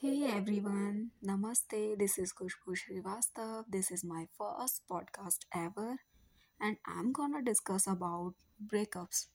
Hey everyone, Namaste. This is Kushbu Srivastav. This is my first podcast ever, and I'm gonna discuss about breakups.